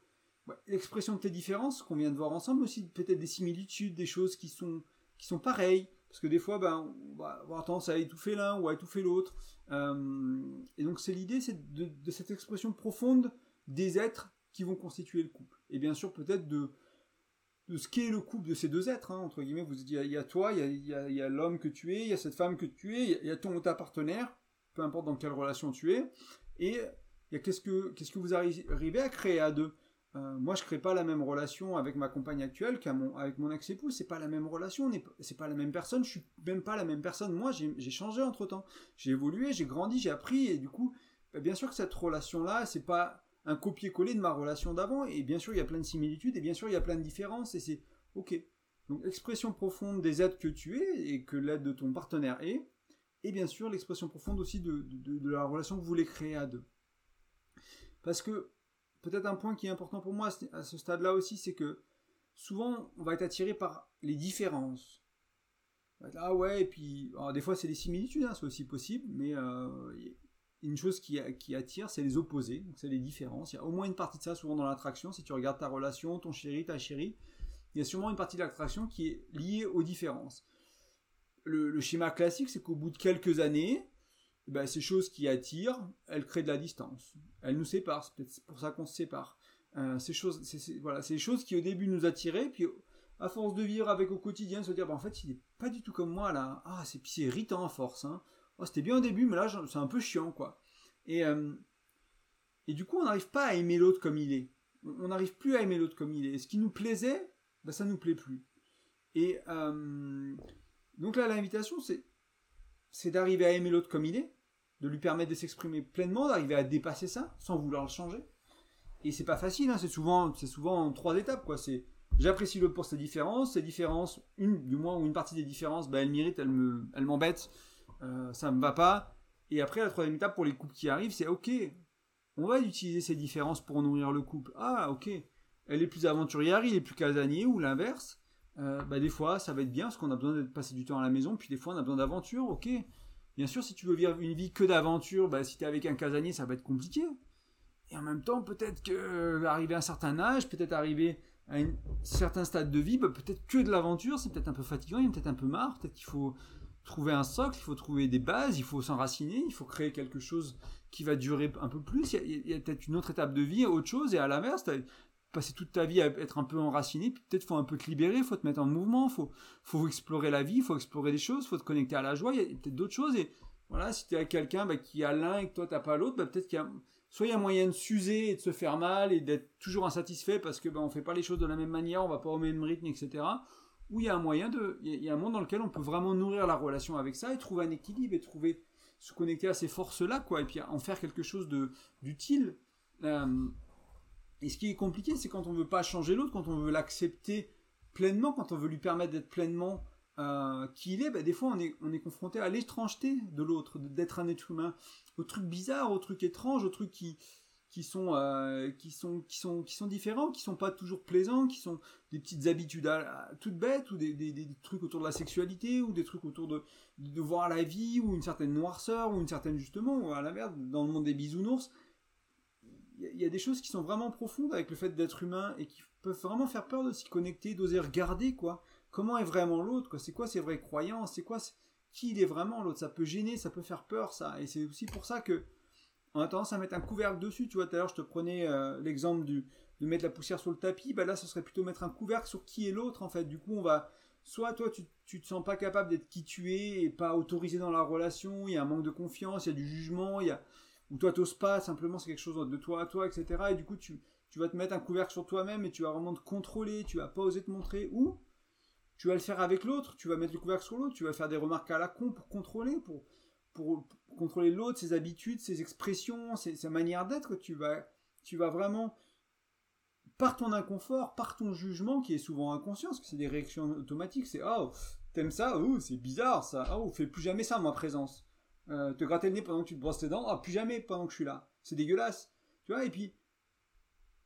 l'expression de tes différences qu'on vient de voir ensemble aussi peut-être des similitudes des choses qui sont qui sont pareilles parce que des fois, ben, on va avoir tendance à étouffer l'un ou à étouffer l'autre. Euh, et donc, c'est l'idée, c'est de, cette expression profonde des êtres qui vont constituer le couple. Et bien sûr, peut-être de, de ce qu'est le couple de ces deux êtres, hein, entre guillemets. Vous il y, a toi, il y a, l'homme que tu es, il y a cette femme que tu es, il y, a ton ou ta partenaire, peu importe dans quelle relation tu es, et qu'est-ce que, qu'est-ce que vous arrivez à créer à deux? Euh, moi, je crée pas la même relation avec ma compagne actuelle qu'avec mon, ex-époux. C'est pas la même relation, c'est pas la même personne. Je suis même pas la même personne. Moi, j'ai changé entre temps. J'ai évolué, j'ai grandi, j'ai appris, et du coup, bah, bien sûr que cette relation-là, c'est pas un copier-coller de ma relation d'avant. Et bien sûr, il y a plein de similitudes, et bien sûr, il y a plein de différences, et c'est ok. Donc, expression profonde des aides que tu es et que l'aide de ton partenaire est, et bien sûr, l'expression profonde aussi de, de la relation que vous voulez créer à deux. Parce que peut-être un point qui est important pour moi à ce stade-là aussi, c'est que souvent on va être attiré par les différences. Ah ouais, et puis des fois c'est des similitudes, hein, c'est aussi possible, mais euh, une chose qui, attire, c'est les opposés, donc c'est les différences. Il y a au moins une partie de ça souvent dans l'attraction. Si tu regardes ta relation, ton chéri, ta chérie, il y a sûrement une partie de l'attraction qui est liée aux différences. Le, schéma classique, c'est qu'au bout de quelques années, ben, ces choses qui attirent, elles créent de la distance. Elles nous séparent, c'est peut-être pour ça qu'on se sépare. Euh, ces choses, voilà, ces choses qui au début nous attiraient, puis à force de vivre avec au quotidien, se dire, bah, en fait, il n'est pas du tout comme moi là. Ah, c'est, c'est irritant à force. Hein. Oh, c'était bien au début, mais là, c'est un peu chiant, quoi. Et, euh, et du coup, on n'arrive pas à aimer l'autre comme il est. On n'arrive plus à aimer l'autre comme il est. Ce qui nous plaisait, bah, ça nous plaît plus. Et euh, donc là, l'invitation, c'est, c'est d'arriver à aimer l'autre comme il est, de lui permettre de s'exprimer pleinement, d'arriver à dépasser ça, sans vouloir le changer. Et c'est pas facile, hein, c'est souvent, souvent en trois étapes, quoi. C'est j'apprécie l'autre pour ses différences, ses différences, une, du moins, ou une partie des différences, bah, elle mérite, elle me, elle m'embête, euh, ça me va pas. Et après, la troisième étape pour les couples qui arrivent, c'est ok, on va utiliser ces différences pour nourrir le couple. Ah, ok, elle est plus aventurière, il est plus casanier, ou l'inverse. Euh, bah, des fois, ça va être bien parce qu'on a besoin de passer du temps à la maison, puis des fois, on a besoin d'aventure, ok. Bien sûr, si tu veux vivre une vie que d'aventure, bah, si tu es avec un casanier, ça va être compliqué. Et en même temps, peut-être que euh, à un certain âge, peut-être arriver à un certain stade de vie, bah, peut-être que de l'aventure, c'est peut-être un peu fatigant, il y a peut-être un peu marre, peut-être qu'il faut trouver un socle, il faut trouver des bases, il faut s'enraciner, il faut créer quelque chose qui va durer un peu plus. Il y a, peut-être une autre étape de vie, autre chose, et à l'inverse, passé toute ta vie à être un peu enraciné, peut-être faut un peu te libérer, faut te mettre en mouvement, faut, faut explorer la vie, faut explorer des choses, faut te connecter à la joie, il y a peut-être d'autres choses, et voilà, si tu es avec quelqu'un bah, qui a l'un et que toi t'as pas l'autre, bah, peut-être qu'il y a soit il y a moyen de s'user et de se faire mal et d'être toujours insatisfait parce que ben on fait pas les choses de la même manière, on va pas au même rythme, etc. Ou il y a un moyen de, il y a un monde dans lequel on peut vraiment nourrir la relation avec ça et trouver un équilibre et trouver se connecter à ces forces-là, quoi, et puis en faire quelque chose de d'utile. Euh, et ce qui est compliqué, c'est quand on veut pas changer l'autre, quand on veut l'accepter pleinement, quand on veut lui permettre d'être pleinement euh, qui il est, ben, des fois on est, on est confronté à l'étrangeté de l'autre, d'être un être humain, aux trucs bizarres, aux trucs étranges, aux trucs qui, qui sont, euh, qui sont, qui sont, différents, qui sont pas toujours plaisants, qui sont des petites habitudes toutes bêtes, ou des, trucs autour de la sexualité, ou des trucs autour de, de voir la vie, ou une certaine noirceur, ou une certaine justement, ou à l'inverse, dans le monde des bisounours, il y, a des choses qui sont vraiment profondes avec le fait d'être humain et qui peuvent vraiment faire peur de s'y connecter, d'oser regarder quoi comment est vraiment l'autre, c'est quoi ses vraies croyances, c'est quoi qui il est vraiment l'autre? Ça peut gêner, ça peut faire peur, ça. Et c'est aussi pour ça que on a tendance à mettre un couvercle dessus. Tu vois, tout à l'heure, je te prenais euh, l'exemple de mettre la poussière sur le tapis. Bah là, ce serait plutôt mettre un couvercle sur qui est l'autre, en fait. Du coup, on va. Soit toi, tu, tu te sens pas capable d'être qui tu es et pas autorisé dans la relation. Il y a un manque de confiance, il y a du jugement, il y a. Ou toi, t'oses pas, simplement, c'est quelque chose de toi à toi, etc. Et du coup, tu, vas te mettre un couvercle sur toi-même et tu vas vraiment te contrôler, tu vas pas oser te montrer. Ou tu vas le faire avec l'autre, tu vas mettre le couvercle sur l'autre, tu vas faire des remarques à la con pour contrôler, pour, pour, contrôler l'autre, ses habitudes, ses expressions, sa manière d'être. Tu vas, tu vas vraiment, par ton inconfort, par ton jugement, qui est souvent inconscient, parce que c'est des réactions automatiques, c'est oh, t'aimes ça, oh, c'est bizarre ça, oh, fais plus jamais ça, ma présence. Euh, te gratter le nez pendant que tu te brosses tes dents, oh, plus jamais pendant que je suis là. C'est dégueulasse. Tu vois, et puis,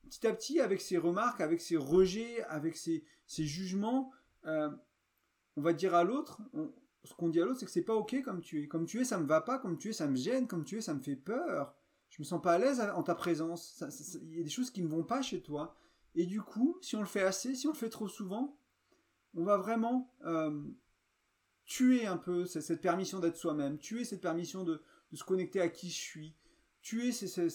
petit à petit, avec ces remarques, avec ces rejets, avec ces, ces jugements, euh, on va dire à l'autre, ce qu'on dit à l'autre, c'est que c'est pas ok comme tu es. Comme tu es, ça me va pas, comme tu es, ça me gêne, comme tu es, ça me fait peur. Je me sens pas à l'aise en ta présence. Il y a des choses qui ne vont pas chez toi. Et du coup, si on le fait assez, si on le fait trop souvent, on va vraiment euh, tuer un peu cette permission d'être soi-même, tuer cette permission de, se connecter à qui je suis, tuer c'est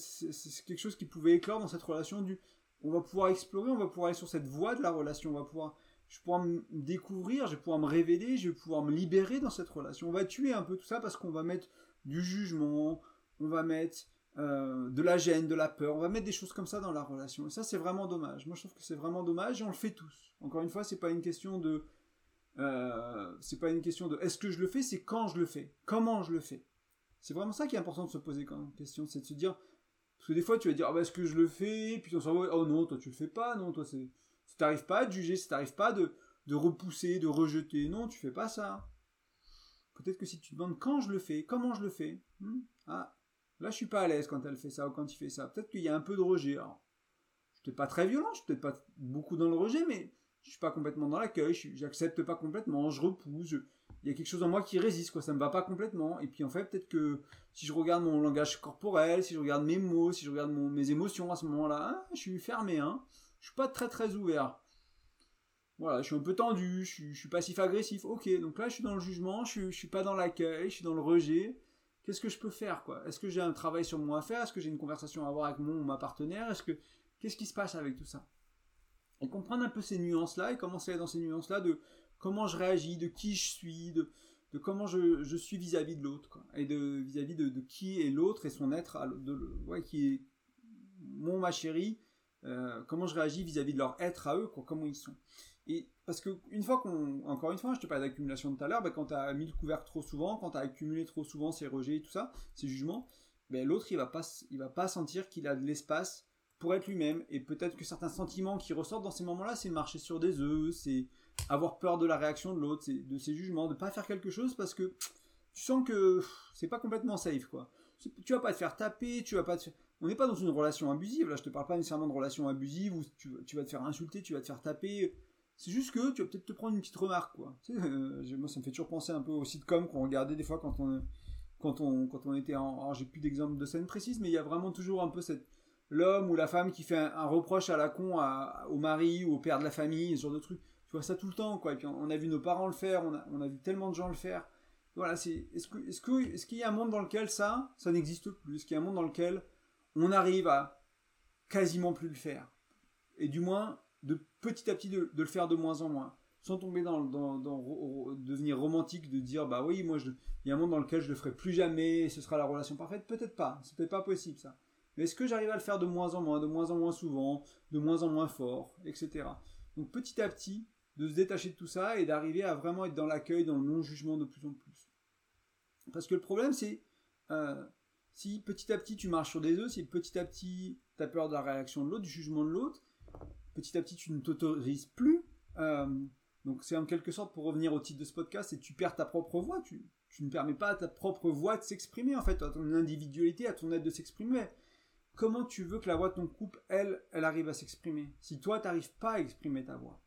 quelque chose qui pouvait éclore dans cette relation du on va pouvoir explorer, on va pouvoir aller sur cette voie de la relation, on va pouvoir je vais pouvoir me découvrir, je vais pouvoir me révéler, je vais pouvoir me libérer dans cette relation. On va tuer un peu tout ça parce qu'on va mettre du jugement, on va mettre euh, de la gêne, de la peur, on va mettre des choses comme ça dans la relation. Et ça, c'est vraiment dommage. Moi, je trouve que c'est vraiment dommage et on le fait tous. Encore une fois, c'est pas une question de, euh, c'est pas une question de est-ce que je le fais, c'est quand je le fais, comment je le fais. C'est vraiment ça qui est important de se poser comme question, c'est de se dire, parce que des fois, tu vas dire, ah bah, est-ce que je le fais, puis on s'en va, oh non, toi tu le fais pas, non, toi c'est ça t'arrive pas de juger, ça t'arrive pas de, de repousser, de rejeter. Non, tu fais pas ça. Peut-être que si tu te demandes quand je le fais, comment je le fais, hmm, ah, là je suis pas à l'aise quand elle fait ça ou quand il fait ça. Peut-être qu'il y a un peu de rejet. peut-être pas très violent, je suis peut-être pas beaucoup dans le rejet, mais je suis pas complètement dans l'accueil, j'accepte pas complètement, je repousse, il y a quelque chose en moi qui résiste, quoi, ça me va pas complètement. Et puis en fait, peut-être que si je regarde mon langage corporel, si je regarde mes mots, si je regarde mes émotions à ce moment-là, hein, je suis fermé, hein, je suis pas très très ouvert. Voilà, je suis un peu tendu, je suis, passif-agressif. Ok, donc là je suis dans le jugement, je suis, suis pas dans l'accueil, je suis dans le rejet. Qu'est-ce que je peux faire, quoi? Est-ce que j'ai un travail sur moi à faire? Est-ce que j'ai une conversation à avoir avec mon ou ma partenaire? Est-ce que qu'est-ce qui se passe avec tout ça? Et comprendre un peu ces nuances-là et commencer à aller dans ces nuances-là de comment je réagis, de qui je suis, de, comment je, suis vis-à-vis de l'autre, et de vis-à-vis de, qui est l'autre et son être, qui est mon ma chérie, euh, comment je réagis vis-à-vis de leur être à eux, comment ils sont. Et parce que une fois qu'on, encore une fois, je te parlais d'accumulation tout à l'heure, bah, quand tu as mis le couvercle trop souvent, quand tu as accumulé trop souvent ces rejets et tout ça, ces jugements, ben l'autre il va pas, il va pas sentir qu'il a de l'espace pour être lui-même. Et peut-être que certains sentiments qui ressortent dans ces moments-là, c'est marcher sur des œufs, c'est avoir peur de la réaction de l'autre, de ses jugements, de pas faire quelque chose parce que tu sens que c'est pas complètement safe, quoi. Tu vas pas te faire taper, tu vas pas te On n'est pas dans une relation abusive, là je te parle pas nécessairement de relation abusive où tu, vas te faire insulter, tu vas te faire taper. C'est juste que tu vas peut-être te prendre une petite remarque, quoi. Euh, moi ça me fait toujours penser un peu au sitcom qu'on regardait des fois quand on, quand on, quand on était en... Alors j'ai plus d'exemple de scène précise, mais il y a vraiment toujours un peu cette l'homme ou la femme qui fait un, reproche à la con au mari ou au père de la famille, ce genre de truc. Tu vois ça tout le temps, quoi. Et puis on a vu nos parents le faire, on a, vu tellement de gens le faire. Voilà, c'est est-ce que est-ce que est-ce qu'il y a un monde dans lequel ça ça n'existe plus? Est-ce qu'il y a un monde dans lequel on arrive à quasiment plus le faire? Et du moins de petit à petit de, le faire de moins en moins, sans tomber dans, dans, devenir romantique, de dire bah oui moi il y a un monde dans lequel je le ferai plus jamais, ce sera la relation parfaite. Peut-être pas, c'est peut-être pas possible ça. Mais est-ce que j'arrive à le faire de moins en moins, de moins en moins souvent, de moins en moins fort, etc. Donc petit à petit, de se détacher de tout ça et d'arriver à vraiment être dans l'accueil, dans le non-jugement de plus en plus. Parce que le problème, c'est euh, si petit à petit tu marches sur des œufs, si petit à petit tu as peur de la réaction de l'autre, du jugement de l'autre, petit à petit tu ne t'autorises plus. Euh, donc c'est en quelque sorte, pour revenir au titre de ce podcast, c'est tu perds ta propre voix, tu, tu ne permets pas à ta propre voix de s'exprimer, en fait, à ton individualité, à ton être de s'exprimer comment tu veux que la voix de ton couple, elle, elle arrive à s'exprimer Si toi, tu n'arrives pas à exprimer ta voix.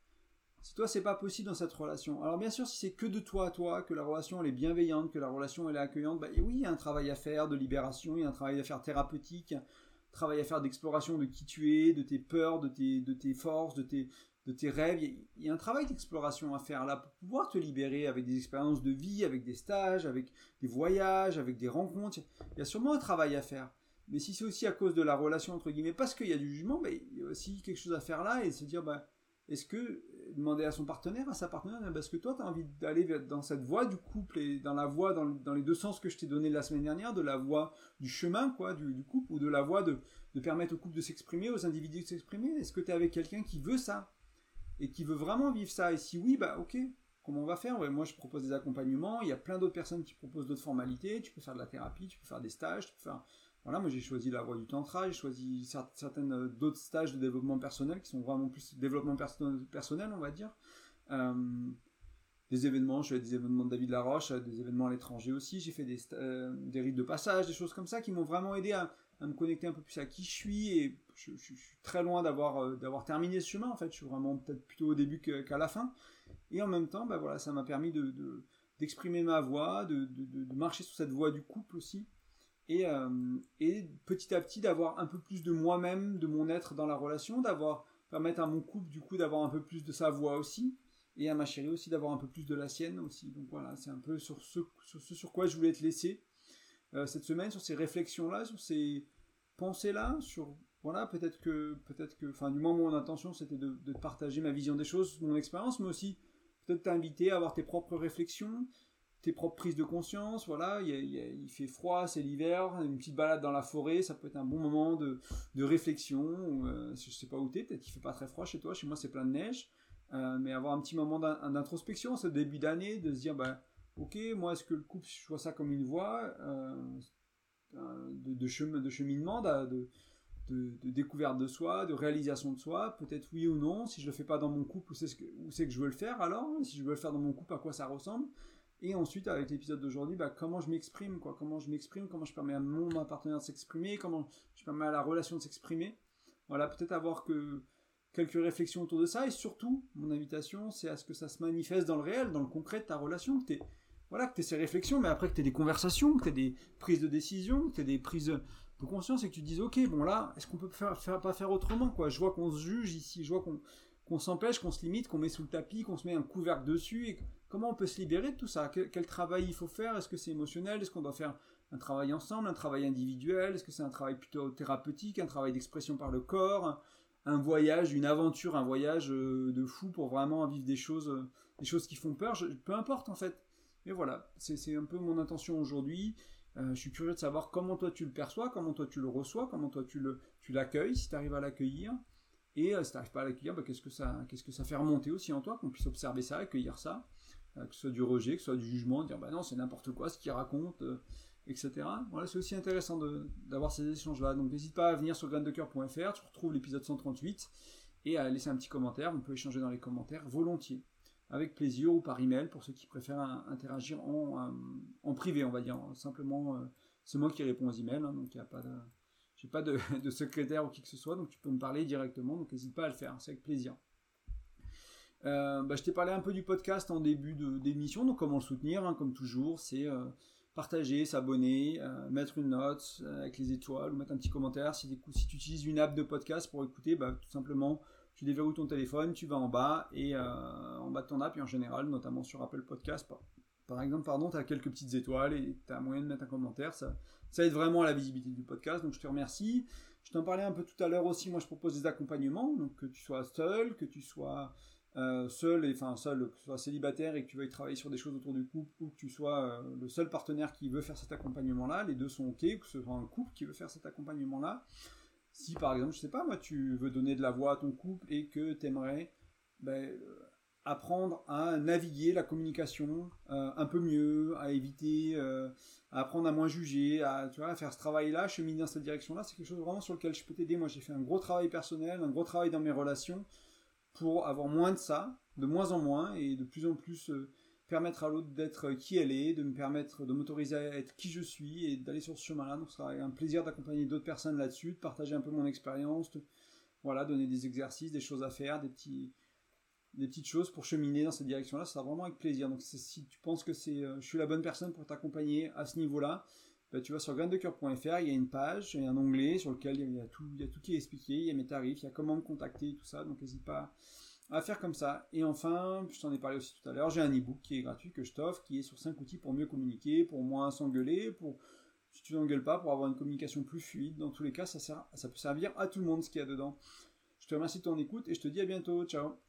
Si toi, c'est pas possible dans cette relation. Alors bien sûr, si c'est que de toi à toi, que la relation, elle est bienveillante, que la relation, elle est accueillante, bah oui, il y a un travail à faire de libération, il y a un travail à faire thérapeutique, un travail à faire d'exploration de qui tu es, de tes peurs, de tes, de tes forces, de tes, de tes rêves. Il y a un travail d'exploration à faire là pour pouvoir te libérer avec des expériences de vie, avec des stages, avec des voyages, avec des rencontres. Il y a sûrement un travail à faire. Mais si c'est aussi à cause de la relation, entre guillemets, parce qu'il y a du jugement, bah, il y a aussi quelque chose à faire là et se dire, bah, est-ce que demander à son partenaire, à sa partenaire, parce que toi, tu as envie d'aller dans cette voie du couple et dans la voie, dans, les deux sens que je t'ai donné la semaine dernière, de la voie du chemin, quoi, du, couple, ou de la voie de, de permettre au couple de s'exprimer, aux individus de s'exprimer? Est-ce que tu es avec quelqu'un qui veut ça et qui veut vraiment vivre ça? Et si oui, bah ok, comment on va faire? Moi, je propose des accompagnements. Il y a plein d'autres personnes qui proposent d'autres formalités. Tu peux faire de la thérapie, tu peux faire des stages, tu peux faire voilà, moi j'ai choisi la voie du tantra, j'ai choisi certaines euh, d'autres stages de développement personnel qui sont vraiment plus développement personnel, on va dire. Euh, des événements, je fais des événements de David Laroche, euh, des événements à l'étranger aussi, j'ai fait des, des rites de passage, des choses comme ça qui m'ont vraiment aidé à, me connecter un peu plus à qui je suis et je, suis très loin d'avoir terminé ce chemin en fait, je suis vraiment peut-être plutôt au début qu'à la fin. Et en même temps, bah voilà, ça m'a permis de, d'exprimer ma voix, de, de, marcher sur cette voie du couple aussi, euh, et, petit à petit d'avoir un peu plus de moi-même, de mon être dans la relation, d'avoir permettre à mon couple du coup d'avoir un peu plus de sa voix aussi, et à ma chérie aussi d'avoir un peu plus de la sienne aussi. Donc voilà, c'est un peu sur ce, sur quoi je voulais te laisser euh, cette semaine, sur ces réflexions-là, sur ces pensées-là, sur voilà, peut-être que, peut-être que, enfin, du moins mon intention c'était de, de, partager ma vision des choses, mon expérience, mais aussi peut-être t'inviter à avoir tes propres réflexions, tes propres prises de conscience, voilà, il, fait froid, c'est l'hiver, une petite balade dans la forêt, ça peut être un bon moment de, réflexion, ou, euh, sais pas où t'es, peut-être qu'il fait pas très froid chez toi, chez moi c'est plein de neige, euh, mais avoir un petit moment d'introspection, ce début d'année, de se dire, bah, ok, moi est-ce que le couple, je vois ça comme une voie euh, de, chemin, de cheminement, de, de, découverte de soi, de réalisation de soi, peut-être oui ou non, si je le fais pas dans mon couple, où c'est que, que je veux le faire alors, si je veux le faire dans mon couple, à quoi ça ressemble, et ensuite, avec l'épisode d'aujourd'hui, bah, comment je m'exprime, quoi. Comment je m'exprime, comment je permets à mon partenaire de s'exprimer, comment je permets à la relation de s'exprimer. voilà, peut-être avoir que quelques réflexions autour de ça. Et surtout, mon invitation, c'est à ce que ça se manifeste dans le réel, dans le concret de ta relation, que tu voilà, que ces réflexions, mais après que tu aies des conversations, que tu aies des prises de décision, que tu aies des prises de conscience et que tu te dises, ok, bon là, est-ce qu'on peut faire, pas faire autrement quoi? Je vois qu'on se juge ici, je vois qu'on s'empêche, qu'on se limite, qu'on met sous le tapis, qu'on se met un couvercle dessus. Comment on peut se libérer de tout ça? Quel, travail il faut faire? Est-ce que c'est émotionnel? Est-ce qu'on doit faire un travail ensemble, un travail individuel? Est-ce que c'est un travail plutôt thérapeutique, un travail d'expression par le corps? Un voyage, une aventure, un voyage euh, de fou pour vraiment vivre des choses, euh, des choses qui font peur, peu importe en fait. Et voilà, c'est un peu mon intention aujourd'hui. Euh, je suis curieux de savoir comment toi tu le perçois, comment toi tu le reçois, comment toi tu le tu l'accueilles, si tu arrives à l'accueillir. Et si tu n'arrives pas à l'accueillir, bah, qu'est-ce que ça qu'est-ce que ça fait remonter aussi en toi, qu'on puisse observer ça, accueillir ça, que ce soit du rejet, que ce soit du jugement, dire bah non c'est n'importe quoi ce qu'il raconte, etc. Voilà, c'est aussi intéressant d'avoir ces échanges-là. Donc n'hésite pas à venir sur graindecoeur.fr, tu retrouves l'épisode 138 et à laisser un petit commentaire. On peut échanger dans les commentaires volontiers, avec plaisir ou par email pour ceux qui préfèrent interagir en, en privé, on va dire. Simplement, euh, c'est moi qui réponds aux emails, hein, donc il n'y a pas. J'ai pas de, secrétaire ou qui que ce soit, donc tu peux me parler directement, donc n'hésite pas à le faire, c'est avec plaisir. Euh, bah, je t'ai parlé un peu du podcast en début d'émission, donc comment le soutenir, hein, comme toujours, c'est euh, partager, s'abonner, euh, mettre une note avec les étoiles ou mettre un petit commentaire. Si, si, tu utilises une app de podcast pour écouter, bah, tout simplement, tu déverrouilles ton téléphone, tu vas en bas et en bas de ton app et en général, notamment sur Apple Podcast, par, par exemple, pardon, tu as quelques petites étoiles et tu as moyen de mettre un commentaire. Ça, ça aide vraiment à la visibilité du podcast. Donc je te remercie. Je t'en parlais un peu tout à l'heure aussi. Moi, je propose des accompagnements. Donc que tu sois seul, que tu sois euh, seul, et enfin seul, que tu sois célibataire et que tu veuilles travailler sur des choses autour du couple, ou que tu sois euh, le seul partenaire qui veut faire cet accompagnement-là, les deux sont ok, que ce soit un couple qui veut faire cet accompagnement-là. Si par exemple, je sais pas, moi, tu veux donner de la voix à ton couple et que tu aimerais ben, euh, apprendre à naviguer la communication un peu mieux, à éviter, à apprendre à moins juger, à, à faire ce travail-là, cheminer dans cette direction-là, c'est quelque chose vraiment sur lequel je peux t'aider. Moi, j'ai fait un gros travail personnel, un gros travail dans mes relations pour avoir moins de ça, de moins en moins, et de plus en plus euh, permettre à l'autre d'être qui elle est, de me permettre de m'autoriser à être qui je suis et d'aller sur ce chemin-là. Donc, ce sera un plaisir d'accompagner d'autres personnes là-dessus, de partager un peu mon expérience, de voilà, donner des exercices, des choses à faire, des des petites choses pour cheminer dans cette direction-là, ça sera vraiment avec plaisir. Donc si tu penses que c'est, euh, je suis la bonne personne pour t'accompagner à ce niveau-là, bah, tu vas sur graindecoeur.fr, il y a une page, il y a un onglet sur lequel il y a tout, il y a tout qui est expliqué, il y a mes tarifs, il y a comment me contacter, tout ça, donc n'hésite pas à faire comme ça. Et enfin, je t'en ai parlé aussi tout à l'heure, j'ai un e-book qui est gratuit que je t'offre, qui est sur 5 outils pour mieux communiquer, pour moins s'engueuler, pour si tu n'engueules pas, pour avoir une communication plus fluide. Dans tous les cas, ça, sert, ça peut servir à tout le monde ce qu'il y a dedans. Je te remercie de ton écoute et je te dis à bientôt. Ciao